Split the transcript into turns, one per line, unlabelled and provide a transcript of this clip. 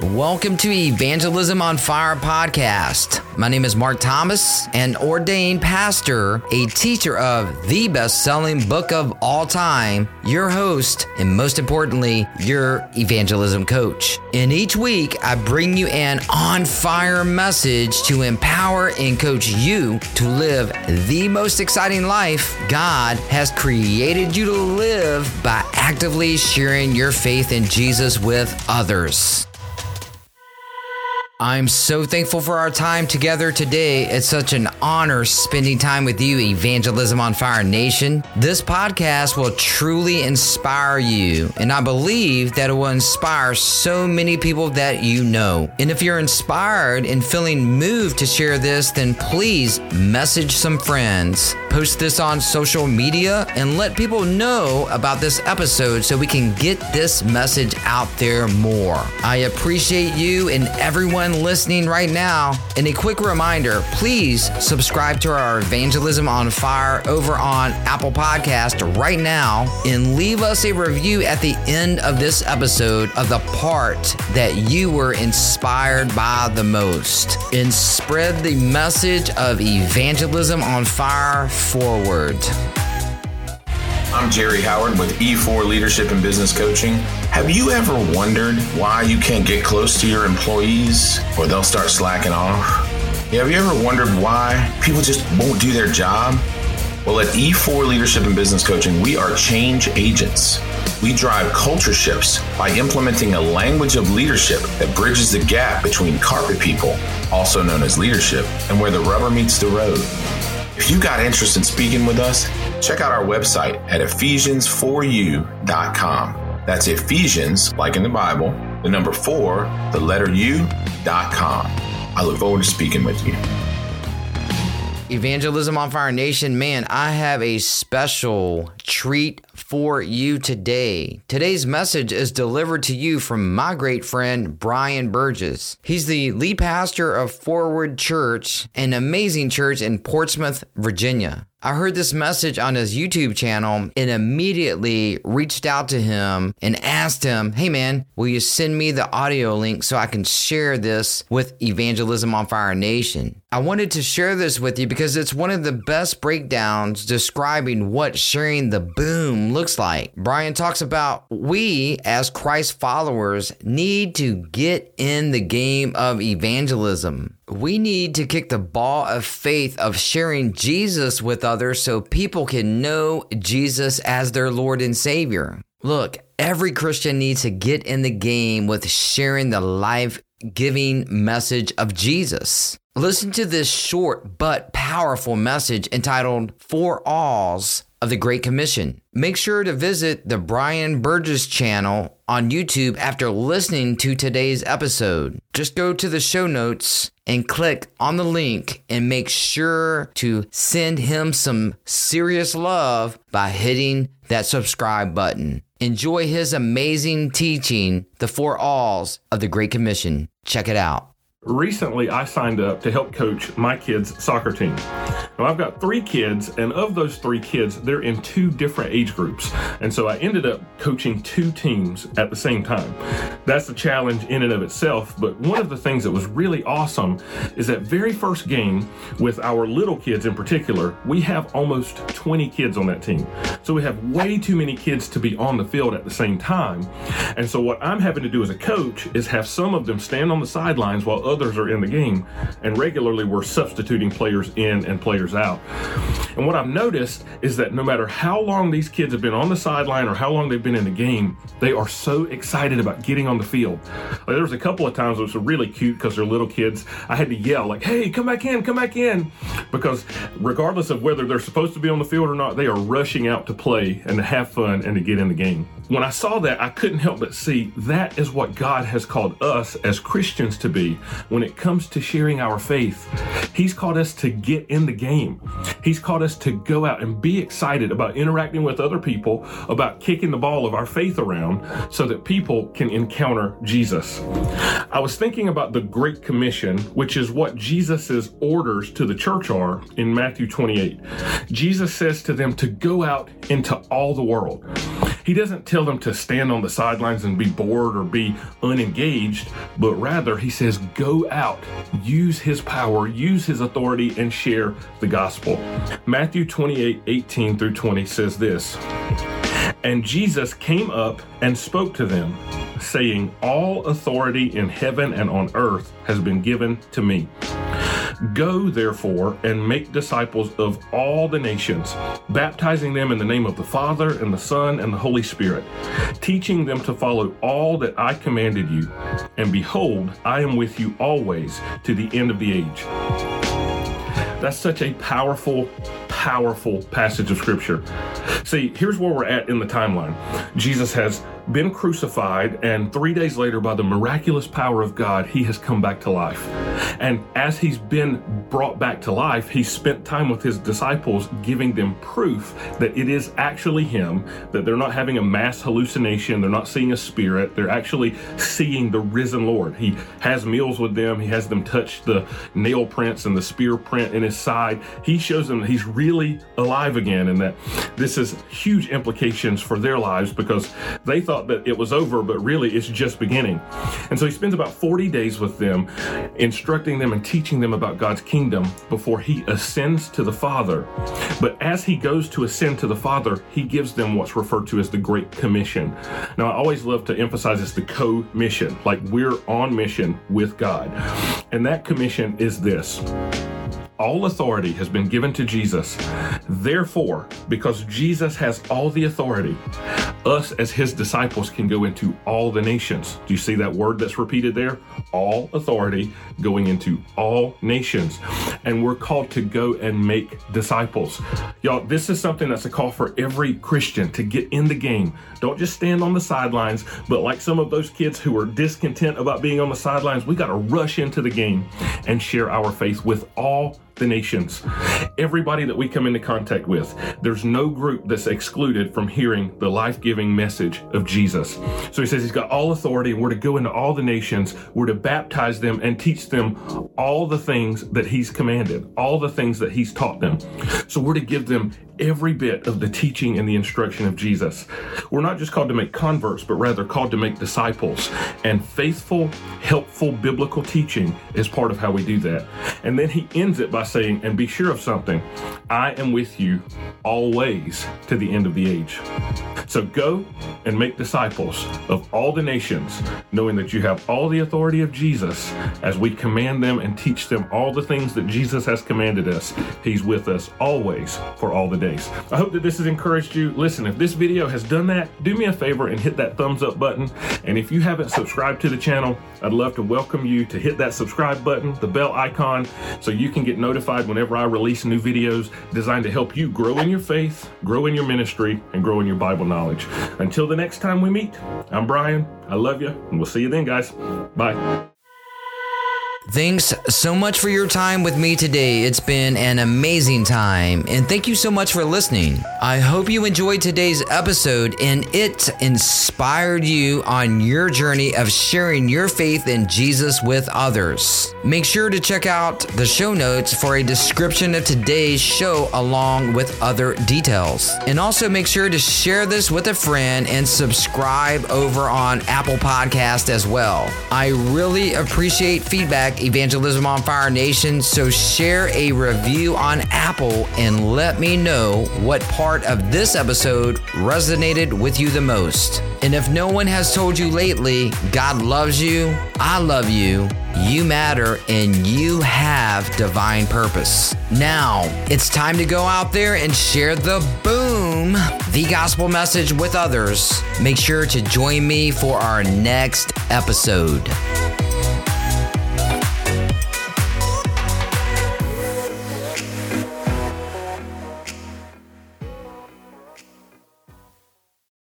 Welcome to Evangelism on Fire podcast. My name is Mark Thomas, an ordained pastor, a teacher of the best selling book of all time, your host, and most importantly, your evangelism coach. In each week, I bring you an on fire message to empower and coach you to live the most exciting life God has created you to live by actively sharing your faith in Jesus with others. I'm so thankful for our time together today. It's such an honor spending time with you, Evangelism on Fire Nation. This podcast will truly inspire you, and I believe that it will inspire so many people that you know. And if you're inspired and feeling moved to share this, then please message some friends, post this on social media, and let people know about this episode so we can get this message out there more. I appreciate you and everyone listening right now. And a quick reminder please subscribe to our Evangelism on Fire over on Apple Podcast right now and leave us a review at the end of this episode of the part that you were inspired by the most. And spread the message of Evangelism on Fire forward.
I'm Jerry Howard with E4 Leadership and Business Coaching. Have you ever wondered why you can't get close to your employees or they'll start slacking off? Have you ever wondered why people just won't do their job? Well, at E4 Leadership and Business Coaching, we are change agents. We drive culture shifts by implementing a language of leadership that bridges the gap between carpet people, also known as leadership, and where the rubber meets the road. If you got interest in speaking with us, check out our website at Ephesians4U.com. That's Ephesians, like in the Bible, the number four, the letter U.com. I look forward to speaking with you.
Evangelism on Fire Nation, man, I have a special treat for you today. Today's message is delivered to you from my great friend, Brian Burgess. He's the lead pastor of Forward Church, an amazing church in Portsmouth, Virginia. I heard this message on his YouTube channel and immediately reached out to him and asked him, Hey man, will you send me the audio link so I can share this with Evangelism on Fire Nation? I wanted to share this with you because it's one of the best breakdowns describing what sharing the boom looks like. Brian talks about we, as Christ followers, need to get in the game of evangelism. We need to kick the ball of faith of sharing Jesus with others so people can know Jesus as their Lord and Savior. Look, every Christian needs to get in the game with sharing the life giving message of Jesus. Listen to this short but powerful message entitled Four Alls of the Great Commission. Make sure to visit the Brian Burgess channel on YouTube after listening to today's episode. Just go to the show notes and click on the link and make sure to send him some serious love by hitting that subscribe button. Enjoy his amazing teaching, The Four Alls of the Great Commission. Check it out.
Recently, I signed up to help coach my kids' soccer team. Now, I've got three kids, and of those three kids, they're in two different age groups. And so I ended up coaching two teams at the same time. That's a challenge in and of itself. But one of the things that was really awesome is that very first game with our little kids in particular, we have almost 20 kids on that team. So we have way too many kids to be on the field at the same time. And so what I'm having to do as a coach is have some of them stand on the sidelines while others are in the game. And regularly we're substituting players in and players out. And what I've noticed is that no matter how long these kids have been on the sideline or how long they've been in the game, they are so excited about getting on the field. Like, there was a couple of times it was really cute because they're little kids. I had to yell like, "Hey, come back in, come back in," because regardless of whether they're supposed to be on the field or not, they are rushing out to play and to have fun and to get in the game. When I saw that, I couldn't help but see that is what God has called us as Christians to be when it comes to sharing our faith. He's called us to get in the game. He's called us to go out and be excited about interacting with other people, about kicking the ball of our faith around so that people can encounter Jesus. I was thinking about the Great Commission, which is what Jesus' orders to the church are in Matthew 28. Jesus says to them to go out into all the world. He doesn't tell them to stand on the sidelines and be bored or be unengaged, but rather he says, go out, use his power, use his authority, and share the gospel. Matthew 28 18 through 20 says this And Jesus came up and spoke to them, saying, All authority in heaven and on earth has been given to me. Go, therefore, and make disciples of all the nations, baptizing them in the name of the Father, and the Son, and the Holy Spirit, teaching them to follow all that I commanded you. And behold, I am with you always to the end of the age. That's such a powerful, powerful passage of Scripture. See, here's where we're at in the timeline Jesus has been crucified, and three days later, by the miraculous power of God, he has come back to life. And as he's been brought back to life, he spent time with his disciples, giving them proof that it is actually him, that they're not having a mass hallucination, they're not seeing a spirit, they're actually seeing the risen Lord. He has meals with them, he has them touch the nail prints and the spear print in his side. He shows them that he's really alive again and that this has huge implications for their lives because they thought that it was over, but really it's just beginning. And so he spends about 40 days with them, instructing them and teaching them about God's kingdom before he ascends to the Father. But as he goes to ascend to the Father, he gives them what's referred to as the Great Commission. Now, I always love to emphasize it's the co mission, like we're on mission with God. And that commission is this all authority has been given to Jesus. Therefore, because Jesus has all the authority, us as his disciples can go into all the nations. Do you see that word that's repeated there? All authority going into all nations. And we're called to go and make disciples. Y'all, this is something that's a call for every Christian to get in the game. Don't just stand on the sidelines, but like some of those kids who are discontent about being on the sidelines, we got to rush into the game and share our faith with all the nations. Everybody that we come into contact with, there's no group that's excluded from hearing the life giving message of Jesus. So he says he's got all authority and we're to go into all the nations, we're to baptize them and teach them all the things that he's commanded, all the things that he's taught them. So we're to give them every bit of the teaching and the instruction of Jesus. We're not just called to make converts, but rather called to make disciples. And faithful, helpful biblical teaching is part of how we do that. And then he ends it by saying, And be sure of something, I am with you always to the end of the age. So go and make disciples of all the nations, knowing that you have all the authority of Jesus as we command them and teach them all the things that Jesus has commanded us. He's with us always for all the days. I hope that this has encouraged you. Listen, if this video has done that, do me a favor and hit that thumbs up button. And if you haven't subscribed to the channel, I'd love to welcome you to hit that subscribe button, the bell icon, so you can get notified whenever I release new videos designed to help you grow in your faith, grow in your ministry, and grow in your Bible knowledge knowledge. Until the next time we meet, I'm Brian. I love you, and we'll see you then, guys. Bye.
Thanks so much for your time with me today. It's been an amazing time, and thank you so much for listening. I hope you enjoyed today's episode and it inspired you on your journey of sharing your faith in Jesus with others. Make sure to check out the show notes for a description of today's show along with other details. And also make sure to share this with a friend and subscribe over on Apple Podcast as well. I really appreciate feedback Evangelism on Fire Nation. So share a review on Apple and let me know what part of this episode resonated with you the most. And if no one has told you lately, God loves you, I love you, you matter, and you have divine purpose. Now, it's time to go out there and share the boom, the gospel message with others. Make sure to join me for our next episode.